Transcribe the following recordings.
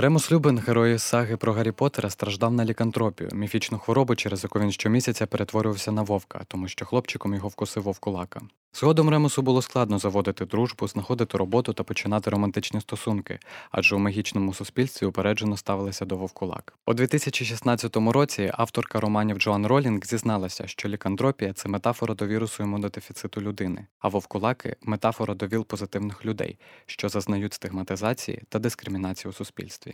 Ремус Любен, герой саги про Гаррі Поттера, страждав на лікантропію, міфічну хворобу, через яку він щомісяця перетворювався на вовка, тому що хлопчиком його вкусив вовкулака. Згодом Ремусу було складно заводити дружбу, знаходити роботу та починати романтичні стосунки, адже у магічному суспільстві упереджено ставилися до вовкулак. У 2016 році авторка романів Джоан Ролінг зізналася, що лікантропія це метафора до вірусу імунодефіциту людини, а вовкулаки метафора до віл позитивних людей, що зазнають стигматизації та дискримінації у суспільстві.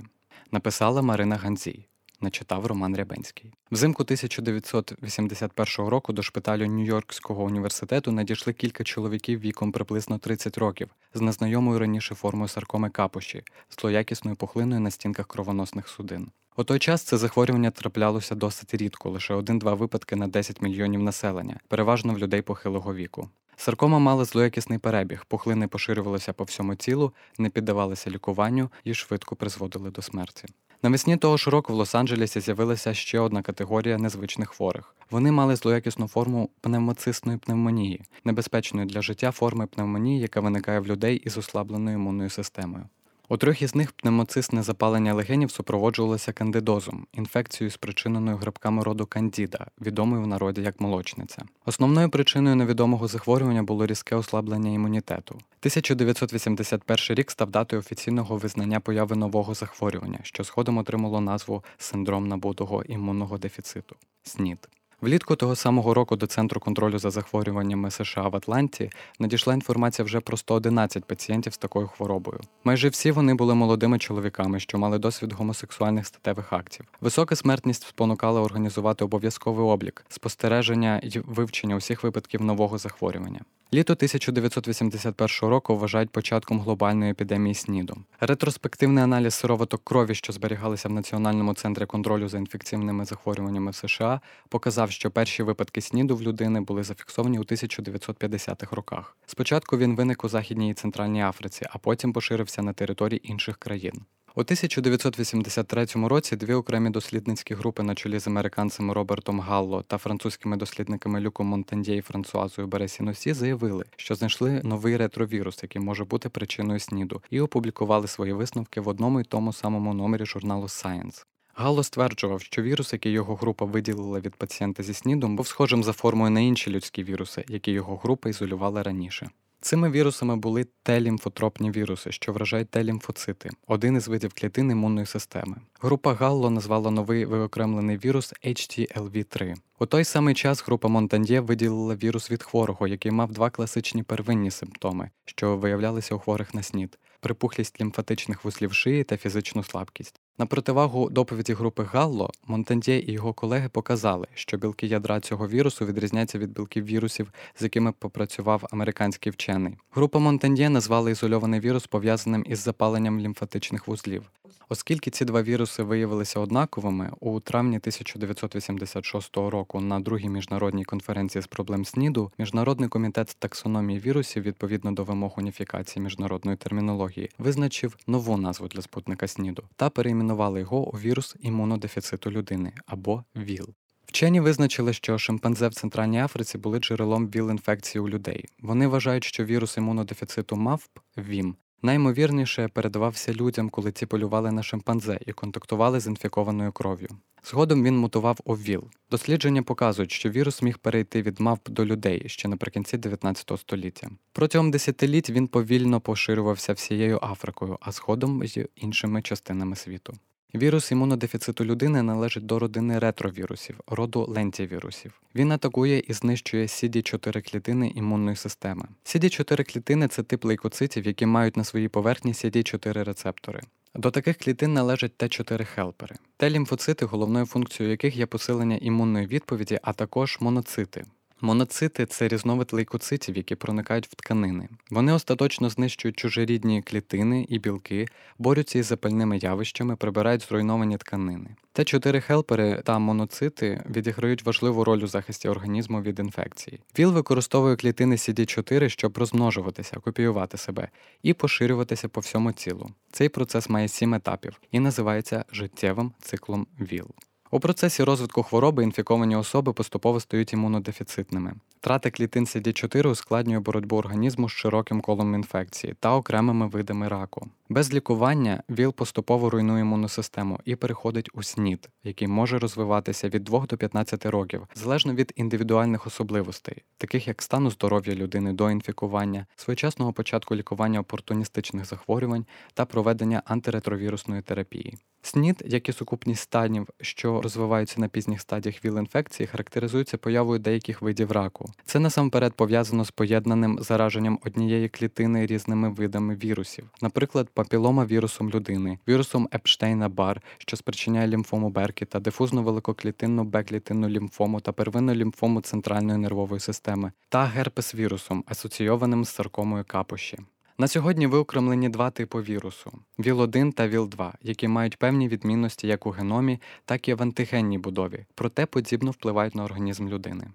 Написала Марина Ганзій начитав Роман Рябенський. Взимку 1981 року до шпиталю Нью-Йоркського університету надійшли кілька чоловіків віком приблизно 30 років з незнайомою раніше формою саркоми капуші, злоякісною пухлиною на стінках кровоносних судин. У той час це захворювання траплялося досить рідко, лише один-два випадки на 10 мільйонів населення, переважно в людей похилого віку. Саркома мала злоякісний перебіг, пухлини поширювалися по всьому тілу, не піддавалися лікуванню і швидко призводили до смерті. Навесні того ж року в Лос-Анджелесі з'явилася ще одна категорія незвичних хворих. Вони мали злоякісну форму пневмоцисної пневмонії, небезпечної для життя форми пневмонії, яка виникає в людей із ослабленою імунною системою. У трьох із них пневмоцистне запалення легенів супроводжувалося кандидозом, інфекцією, спричиненою грибками роду кандіда, відомою в народі як молочниця. Основною причиною невідомого захворювання було різке ослаблення імунітету. 1981 рік став датою офіційного визнання появи нового захворювання, що згодом отримало назву синдром набутого імунного дефіциту СНІД. Влітку того самого року до Центру контролю за захворюваннями США в Атланті надійшла інформація вже про 111 пацієнтів з такою хворобою. Майже всі вони були молодими чоловіками, що мали досвід гомосексуальних статевих актів. Висока смертність спонукала організувати обов'язковий облік, спостереження і вивчення усіх випадків нового захворювання. Літо 1981 року вважають початком глобальної епідемії СНІДу. Ретроспективний аналіз сироваток крові, що зберігалися в Національному центрі контролю за інфекційними захворюваннями в США, показав, що перші випадки СНІДу в людини були зафіксовані у 1950-х роках. Спочатку він виник у Західній і Центральній Африці, а потім поширився на території інших країн. У 1983 році дві окремі дослідницькі групи на чолі з американцем Робертом Галло та французькими дослідниками Люком Монтандє і Франсуазою Бересіносі заявили, що знайшли новий ретровірус, який може бути причиною СНІДу, і опублікували свої висновки в одному і тому самому номері журналу Science. Галло стверджував, що вірус, який його група виділила від пацієнта зі снідом, був схожим за формою на інші людські віруси, які його група ізолювала раніше. Цими вірусами були Т-лімфотропні віруси, що вражають Т-лімфоцити, один із видів клітин імунної системи. Група Галло назвала новий виокремлений вірус HTLV3. У той самий час група Монтандє виділила вірус від хворого, який мав два класичні первинні симптоми, що виявлялися у хворих на снід припухлість лімфатичних вузлів шиї та фізичну слабкість. На противагу доповіді групи Галло, Монтандє і його колеги показали, що білки ядра цього вірусу відрізняються від білків вірусів, з якими попрацював американський вчений. Група Монтандє назвала ізольований вірус пов'язаним із запаленням лімфатичних вузлів. Оскільки ці два віруси виявилися однаковими, у травні 1986 року на другій міжнародній конференції з проблем СНІДу Міжнародний комітет таксономії вірусів відповідно до вимог уніфікації міжнародної термінології визначив нову назву для спутника СНІДу та перейменували його у вірус імунодефіциту людини або ВІЛ. Вчені визначили, що шимпанзе в Центральній Африці були джерелом ВІЛ-інфекції у людей. Вони вважають, що вірус імунодефіциту мавп ВІМ Наймовірніше передавався людям, коли ці полювали на шимпанзе і контактували з інфікованою кров'ю. Згодом він мутував у ВІЛ. Дослідження показують, що вірус міг перейти від мавп до людей ще наприкінці 19 століття. Протягом десятиліть він повільно поширювався всією Африкою, а згодом з іншими частинами світу. Вірус імунодефіциту людини належить до родини ретровірусів, роду лентівірусів. Він атакує і знищує CD4 клітини імунної системи. CD4 клітини це тип лейкоцитів, які мають на своїй поверхні CD4 рецептори. До таких клітин належать Т4 хелпери. Т-лімфоцити, головною функцією яких є посилення імунної відповіді, а також моноцити. Моноцити це різновид лейкоцитів, які проникають в тканини. Вони остаточно знищують чужорідні клітини і білки, борються із запальними явищами, прибирають зруйновані тканини. Т4 хелпери та моноцити відіграють важливу роль у захисті організму від інфекції. ВІЛ використовує клітини CD4, щоб розмножуватися, копіювати себе і поширюватися по всьому тілу. Цей процес має сім етапів і називається життєвим циклом ВІЛ. У процесі розвитку хвороби інфіковані особи поступово стають імунодефіцитними. Втрата клітин CD4 ускладнює боротьбу організму з широким колом інфекції та окремими видами раку. Без лікування ВІЛ поступово руйнує імунну систему і переходить у СНІД, який може розвиватися від 2 до 15 років, залежно від індивідуальних особливостей, таких як стану здоров'я людини до інфікування, своєчасного початку лікування опортуністичних захворювань та проведення антиретровірусної терапії. СНІД, як і сукупність станів, що розвиваються на пізніх стадіях ВІЛ-інфекції, характеризується появою деяких видів раку. Це насамперед пов'язано з поєднаним зараженням однієї клітини різними видами вірусів, наприклад, папілома вірусом людини, вірусом Епштейна Бар, що спричиняє лімфому Беркіта, дифузну великоклітинну беклітинну лімфому та первинну лімфому центральної нервової системи, та герпес вірусом, асоційованим з саркомою капуші. На сьогодні виокремлені два типи вірусу ВІЛ-1 та ВІЛ-2, які мають певні відмінності як у геномі, так і в антигенній будові, проте подібно впливають на організм людини.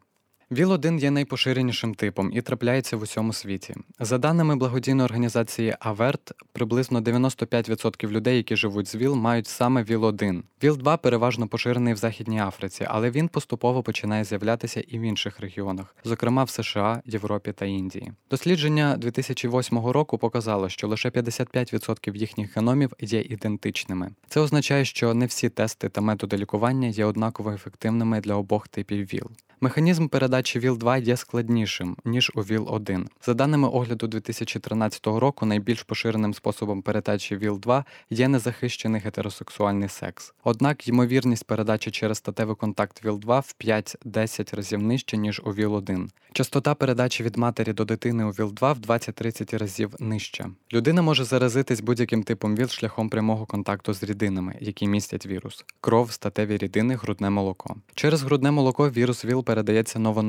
ВІЛ-1 є найпоширенішим типом і трапляється в усьому світі. За даними благодійної організації Аверт, приблизно 95% людей, які живуть з ВІЛ, мають саме ВІЛ-1. ВІЛ-2 переважно поширений в Західній Африці, але він поступово починає з'являтися і в інших регіонах, зокрема в США, Європі та Індії. Дослідження 2008 року показало, що лише 55% їхніх геномів є ідентичними. Це означає, що не всі тести та методи лікування є однаково ефективними для обох типів ВІЛ. Механізм передачі ВІЛ-2 є складнішим, ніж у ВІЛ-1. За даними огляду 2013 року, найбільш поширеним способом передачі ВІЛ-2 є незахищений гетеросексуальний секс. Однак ймовірність передачі через статевий контакт ВІЛ-2 в 5-10 разів нижче, ніж у ВІЛ-1. Частота передачі від матері до дитини у ВІЛ-2 в 20-30 разів нижча. Людина може заразитись будь-яким типом ВІЛ шляхом прямого контакту з рідинами, які містять вірус: кров, статеві рідини, грудне молоко. Через грудне молоко вірус ВІЛ передається новонародженим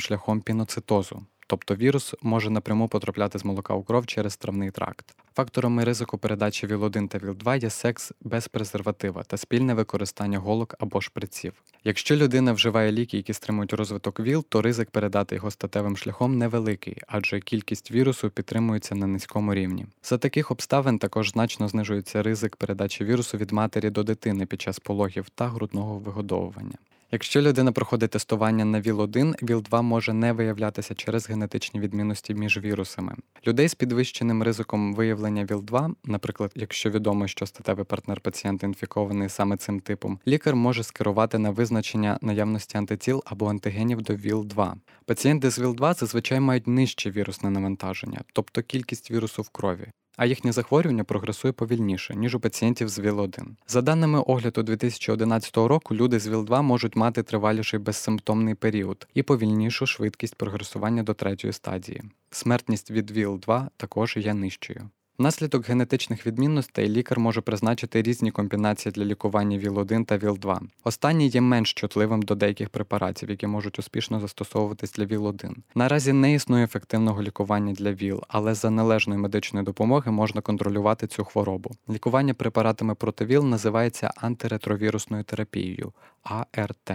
шляхом піноцитозу. Тобто вірус може напряму потрапляти з молока у кров через травний тракт. Факторами ризику передачі ВІЛ-1 та ВІЛ-2 є секс без презерватива та спільне використання голок або шприців. Якщо людина вживає ліки, які стримують розвиток ВІЛ, то ризик передати його статевим шляхом невеликий, адже кількість вірусу підтримується на низькому рівні. За таких обставин також значно знижується ризик передачі вірусу від матері до дитини під час пологів та грудного вигодовування. Якщо людина проходить тестування на ВІЛ-1, ВІЛ-2 може не виявлятися через генетичні відмінності між вірусами. Людей з підвищеним ризиком виявлення ВІЛ-2, наприклад, якщо відомо, що статевий партнер пацієнта інфікований саме цим типом, лікар може скерувати на визначення наявності антитіл або антигенів до ВІЛ-2. Пацієнти з ВІЛ-2 зазвичай мають нижче вірусне навантаження, тобто кількість вірусу в крові а їхнє захворювання прогресує повільніше, ніж у пацієнтів з ВІЛ-1. За даними огляду 2011 року, люди з ВІЛ-2 можуть мати триваліший безсимптомний період і повільнішу швидкість прогресування до третьої стадії. Смертність від ВІЛ-2 також є нижчою. Внаслідок генетичних відмінностей лікар може призначити різні комбінації для лікування ВІЛ-1 та ВІЛ-2. Останній є менш чутливим до деяких препаратів, які можуть успішно застосовуватись для ВІЛ-1. Наразі не існує ефективного лікування для ВІЛ, але за належної медичної допомоги можна контролювати цю хворобу. Лікування препаратами проти ВІЛ називається антиретровірусною терапією АРТ.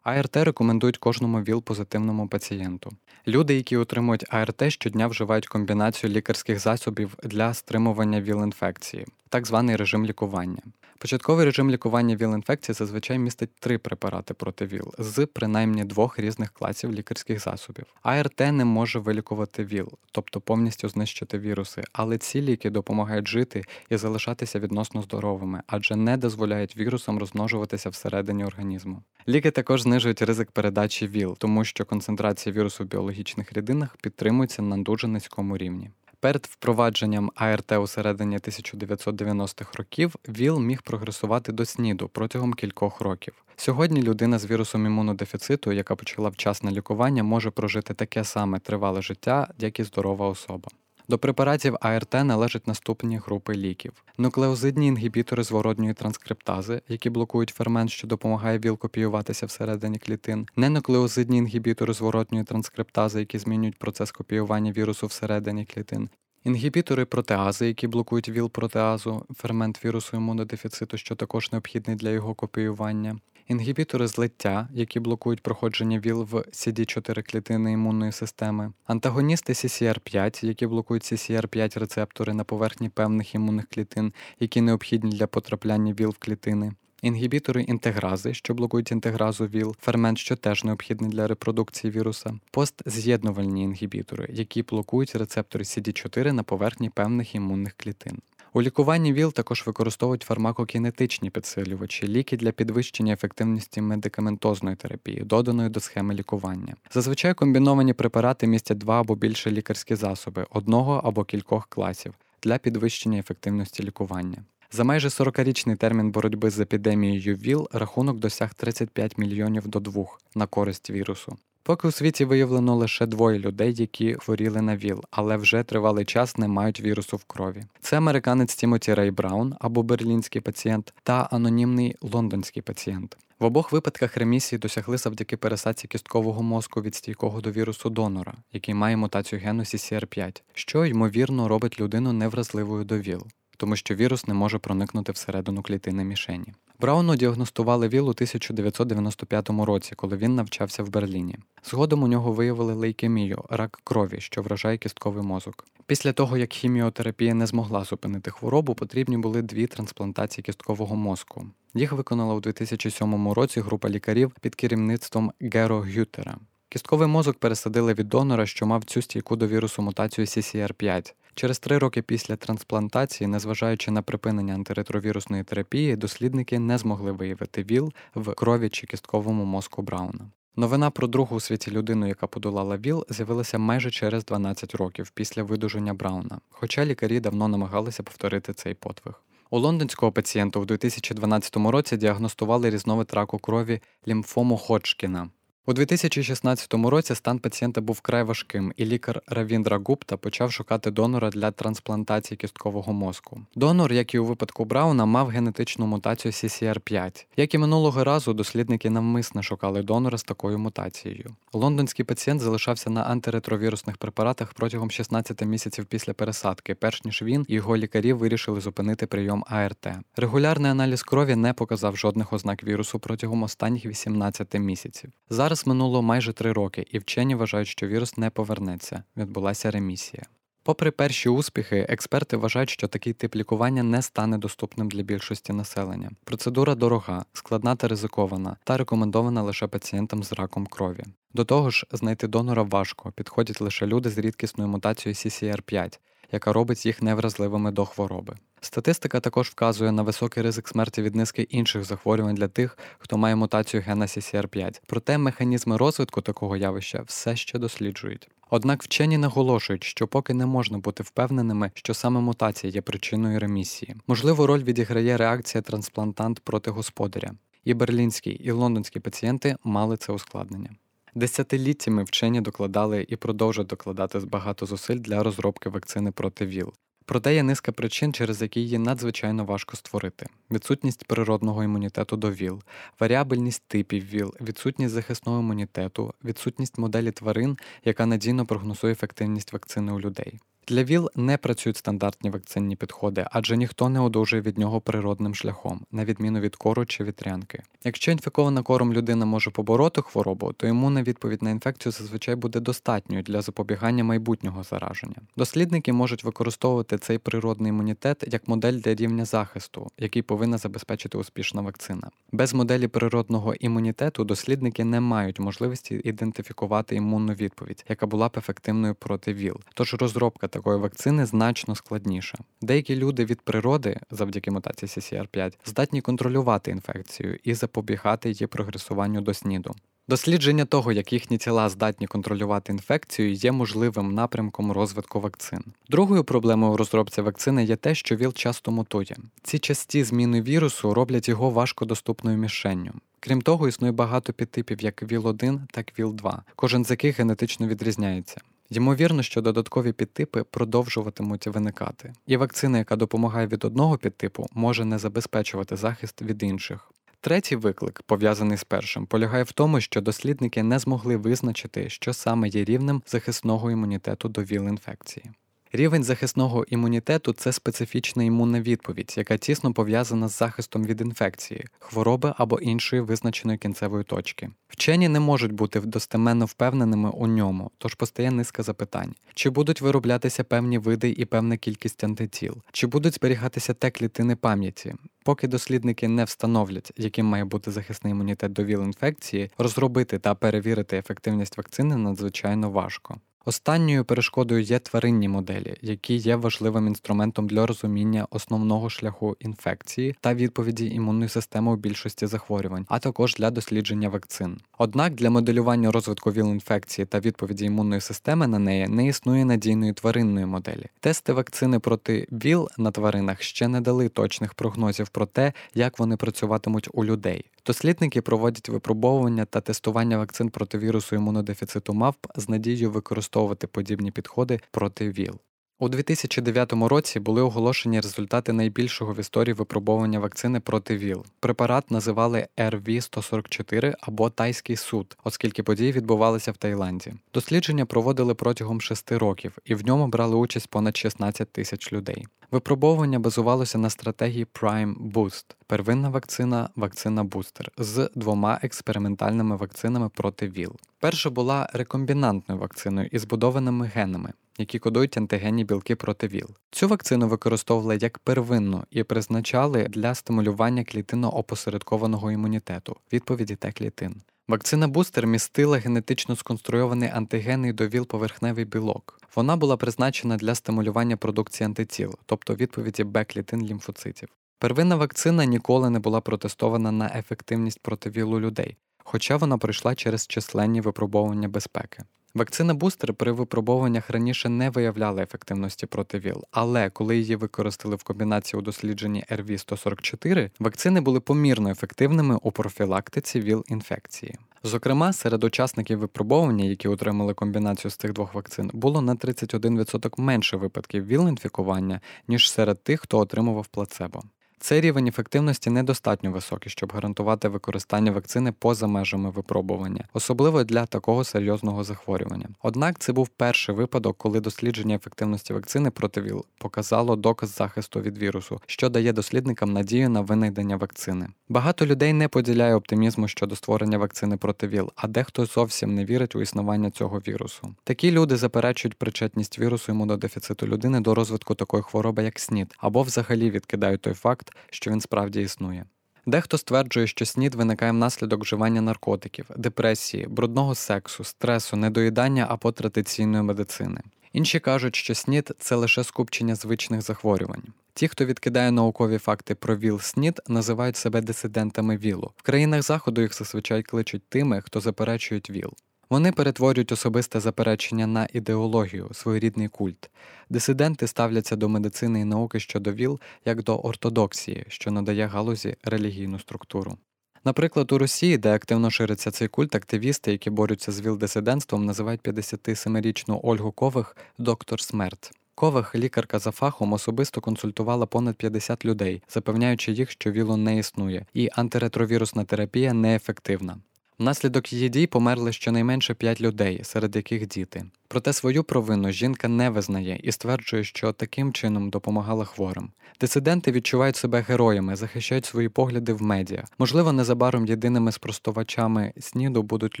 АРТ рекомендують кожному ВІЛ-позитивному пацієнту. Люди, які отримують АРТ, щодня вживають комбінацію лікарських засобів для стримування ВІЛ-інфекції, так званий режим лікування. Початковий режим лікування ВІЛ-інфекції зазвичай містить три препарати проти ВІЛ з принаймні двох різних класів лікарських засобів. АРТ не може вилікувати ВІЛ, тобто повністю знищити віруси, але ці ліки допомагають жити і залишатися відносно здоровими, адже не дозволяють вірусам розмножуватися всередині організму. Ліки також знижують ризик передачі ВІЛ, тому що концентрація вірусу в біологічних рідинах підтримується на дуже низькому рівні. Перед впровадженням АРТ у середині 1990-х років ВІЛ міг прогресувати до СНІДу протягом кількох років. Сьогодні людина з вірусом імунодефіциту, яка почала вчасне лікування, може прожити таке саме тривале життя, як і здорова особа. До препаратів АРТ належать наступні групи ліків: нуклеозидні інгібітори зворотньої транскриптази, які блокують фермент, що допомагає ВІЛ копіюватися всередині клітин, ненуклеозидні інгібітори зворотньої транскриптази, які змінюють процес копіювання вірусу всередині клітин. Інгібітори протеази, які блокують ВІЛ-протеазу, фермент вірусу імунодефіциту, що також необхідний для його копіювання, інгібітори злиття, які блокують проходження ВІЛ в CD4 клітини імунної системи, антагоністи CCR5, які блокують CCR5 рецептори на поверхні певних імунних клітин, які необхідні для потрапляння ВІЛ в клітини. інгібітори інтегрази, що блокують інтегразу ВІЛ, фермент, що теж необхідний для репродукції віруса, постз'єднувальні інгібітори, які блокують рецептори CD4 на поверхні певних імунних клітин. У лікуванні ВІЛ також використовують фармакокінетичні підсилювачі, ліки для підвищення ефективності медикаментозної терапії, доданої до схеми лікування. Зазвичай комбіновані препарати містять два або більше лікарські засоби одного або кількох класів для підвищення ефективності лікування. За майже 40-річний термін боротьби з епідемією ВІЛ рахунок досяг 35 мільйонів до 2 на користь вірусу. Поки у світі виявлено лише двоє людей, які хворіли на ВІЛ, але вже тривалий час не мають вірусу в крові. Це американець Тімоті Рей Браун або берлінський пацієнт та анонімний лондонський пацієнт. В обох випадках ремісії досягли завдяки пересадці кісткового мозку від стійкого до вірусу донора, який має мутацію гену CCR5, що ймовірно робить людину невразливою до ВІЛ тому що вірус не може проникнути всередину клітини мішені. Брауну діагностували ВІЛ у 1995 році, коли він навчався в Берліні. Згодом у нього виявили лейкемію, рак крові, що вражає кістковий мозок. Після того, як хіміотерапія не змогла зупинити хворобу, потрібні були дві трансплантації кісткового мозку. Їх виконала у 2007 році група лікарів під керівництвом Геро Гютера. Кістковий мозок пересадили від донора, що мав цю стійку до вірусу мутацію CCR5. Через три роки після трансплантації, незважаючи на припинення антиретровірусної терапії, дослідники не змогли виявити ВІЛ в крові чи кістковому мозку Брауна. Новина про другу у світі людину, яка подолала ВІЛ, з'явилася майже через 12 років після видуження Брауна, хоча лікарі давно намагалися повторити цей подвиг. У лондонського пацієнта в 2012 році діагностували різновид раку крові лімфому Ходжкіна. У 2016 році стан пацієнта був вкрай важким, і лікар Равіндра Гупта почав шукати донора для трансплантації кісткового мозку. Донор, як і у випадку Брауна, мав генетичну мутацію CCR5. Як і минулого разу, дослідники навмисно шукали донора з такою мутацією. Лондонський пацієнт залишався на антиретровірусних препаратах протягом 16 місяців після пересадки, перш ніж він і його лікарі вирішили зупинити прийом АРТ. Регулярний аналіз крові не показав жодних ознак вірусу протягом останніх 18 місяців. Зараз Зараз минуло майже три роки, і вчені вважають, що вірус не повернеться. Відбулася ремісія. Попри перші успіхи, експерти вважають, що такий тип лікування не стане доступним для більшості населення. Процедура дорога, складна та ризикована, та рекомендована лише пацієнтам з раком крові. До того ж, знайти донора важко, підходять лише люди з рідкісною мутацією CCR5, яка робить їх невразливими до хвороби. Статистика також вказує на високий ризик смерті від низки інших захворювань для тих, хто має мутацію гена CCR5. Проте механізми розвитку такого явища все ще досліджують. Однак вчені наголошують, що поки не можна бути впевненими, що саме мутація є причиною ремісії. Можливо, роль відіграє реакція трансплантант проти господаря. І берлінські, і лондонські пацієнти мали це ускладнення. Десятиліттями вчені докладали і продовжують докладати багато зусиль для розробки вакцини проти ВІЛ. Проте є низка причин, через які її надзвичайно важко створити: відсутність природного імунітету до ВІЛ, варіабельність типів ВІЛ, відсутність захисного імунітету, відсутність моделі тварин, яка надійно прогнозує ефективність вакцини у людей. Для ВІЛ не працюють стандартні вакцинні підходи, адже ніхто не одужує від нього природним шляхом, на відміну від кору чи вітрянки. Якщо інфікована кором людина може побороти хворобу, то імунна відповідь на інфекцію зазвичай буде достатньою для запобігання майбутнього зараження. Дослідники можуть використовувати цей природний імунітет як модель для рівня захисту, який повинна забезпечити успішна вакцина. Без моделі природного імунітету дослідники не мають можливості ідентифікувати імунну відповідь, яка була б ефективною проти ВІЛ. Тож розробка такої вакцини значно складніша. Деякі люди від природи, завдяки мутації CCR5, здатні контролювати інфекцію і запобігати її прогресуванню до СНІДу. Дослідження того, як їхні тіла здатні контролювати інфекцію, є можливим напрямком розвитку вакцин. Другою проблемою у розробці вакцини є те, що ВІЛ часто мутує. Ці часті зміни вірусу роблять його важкодоступною мішенню. Крім того, існує багато підтипів як ВІЛ-1, так і ВІЛ-2, кожен з яких генетично відрізняється. Ймовірно, що додаткові підтипи продовжуватимуть виникати, і вакцина, яка допомагає від одного підтипу, може не забезпечувати захист від інших. Третій виклик, пов'язаний з першим, полягає в тому, що дослідники не змогли визначити, що саме є рівнем захисного імунітету до ВІЛ-інфекції. Рівень захисного імунітету це специфічна імунна відповідь, яка тісно пов'язана з захистом від інфекції, хвороби або іншої визначеної кінцевої точки. Вчені не можуть бути достеменно впевненими у ньому, тож постає низка запитань: чи будуть вироблятися певні види і певна кількість антитіл, чи будуть зберігатися те клітини пам'яті. Поки дослідники не встановлять, яким має бути захисний імунітет до ВІЛ-інфекції, розробити та перевірити ефективність вакцини надзвичайно важко. Останньою перешкодою є тваринні моделі, які є важливим інструментом для розуміння основного шляху інфекції та відповіді імунної системи у більшості захворювань, а також для дослідження вакцин. Однак для моделювання розвитку ВІЛ-інфекції та відповіді імунної системи на неї не існує надійної тваринної моделі. Тести вакцини проти ВІЛ на тваринах ще не дали точних прогнозів про те, як вони працюватимуть у людей. Дослідники проводять випробовування та тестування вакцин проти вірусу імунодефіциту мавп з надією використовувати подібні підходи проти ВІЛ. У 2009 році були оголошені результати найбільшого в історії випробовування вакцини проти ВІЛ. Препарат називали RV-144 або Тайський суд, оскільки події відбувалися в Таїланді. Дослідження проводили протягом шести років, і в ньому брали участь понад 16 тисяч людей. Випробовування базувалося на стратегії Prime Boost – первинна вакцина, вакцина бустер з двома експериментальними вакцинами проти ВІЛ. Перша була рекомбінантною вакциною із збудованими генами які кодують антигенні білки проти ВІЛ. Цю вакцину використовували як первинну і призначали для стимулювання клітинно-опосередкованого імунітету відповіді Т клітин. Вакцина Бустер містила генетично сконструйований антигенний до ВІЛ поверхневий білок. Вона була призначена для стимулювання продукції антитіл, тобто відповіді Б-клітин лімфоцитів. Первинна вакцина ніколи не була протестована на ефективність проти ВІЛ у людей, хоча вона пройшла через численні випробовування безпеки. Вакцина бустер при випробуваннях раніше не виявляла ефективності проти ВІЛ, але коли її використали в комбінації у дослідженні RV-144, вакцини були помірно ефективними у профілактиці ВІЛ-інфекції. Зокрема, серед учасників випробовування, які отримали комбінацію з цих двох вакцин, було на 31% менше випадків ВІЛ-інфікування, ніж серед тих, хто отримував плацебо. Цей рівень ефективності недостатньо високий, щоб гарантувати використання вакцини поза межами випробування, особливо для такого серйозного захворювання. Однак це був перший випадок, коли дослідження ефективності вакцини проти ВІЛ показало доказ захисту від вірусу, що дає дослідникам надію на винайдення вакцини. Багато людей не поділяє оптимізму щодо створення вакцини проти ВІЛ, а дехто зовсім не вірить у існування цього вірусу. Такі люди заперечують причетність вірусу імунодефіциту людини до розвитку такої хвороби, як СНІД, або взагалі відкидають той факт, що він справді існує. Дехто стверджує, що снід виникає внаслідок вживання наркотиків, депресії, брудного сексу, стресу, недоїдання або традиційної медицини. Інші кажуть, що снід це лише скупчення звичних захворювань. Ті, хто відкидає наукові факти про ВІЛ СНІД, називають себе дисидентами ВІЛу. В країнах заходу їх зазвичай кличуть тими, хто заперечують ВІЛ. Вони перетворюють особисте заперечення на ідеологію, своєрідний культ. Дисиденти ставляться до медицини і науки щодо ВІЛ як до ортодоксії, що надає галузі релігійну структуру. Наприклад, у Росії, де активно шириться цей культ, активісти, які борються з ВІЛ-дисидентством, називають 57-річну Ольгу Кових доктор смерть. Кових, лікарка за фахом, особисто консультувала понад 50 людей, запевняючи їх, що ВІЛу не існує, і антиретровірусна терапія неефективна. Внаслідок її дій померли щонайменше п'ять людей, серед яких діти. Проте свою провину жінка не визнає і стверджує, що таким чином допомагала хворим. Дисиденти відчувають себе героями, захищають свої погляди в медіа. Можливо, незабаром єдиними спростувачами сніду будуть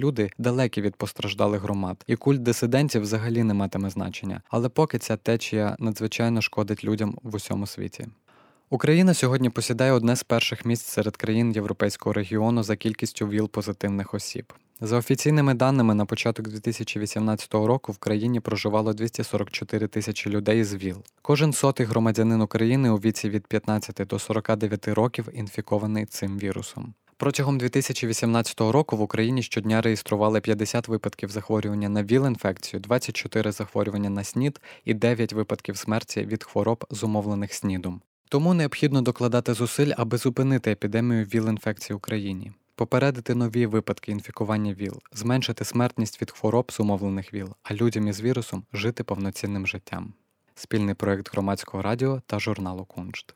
люди, далекі від постраждалих громад, і культ дисидентів взагалі не матиме значення. Але поки ця течія надзвичайно шкодить людям в усьому світі. Україна сьогодні посідає одне з перших місць серед країн європейського регіону за кількістю ВІЛ позитивних осіб. За офіційними даними, на початок 2018 року в країні проживало 244 тисячі людей з ВІЛ. Кожен сотий громадянин України у віці від 15 до 49 років інфікований цим вірусом. Протягом 2018 року в Україні щодня реєстрували 50 випадків захворювання на ВІЛ-інфекцію, 24 захворювання на СНІД і 9 випадків смерті від хвороб, зумовлених СНІДом. Тому необхідно докладати зусиль, аби зупинити епідемію ВІЛ-інфекції в Україні, попередити нові випадки інфікування ВІЛ, зменшити смертність від хвороб, зумовлених ВІЛ, а людям із вірусом жити повноцінним життям. Спільний проект громадського радіо та журналу Куншт.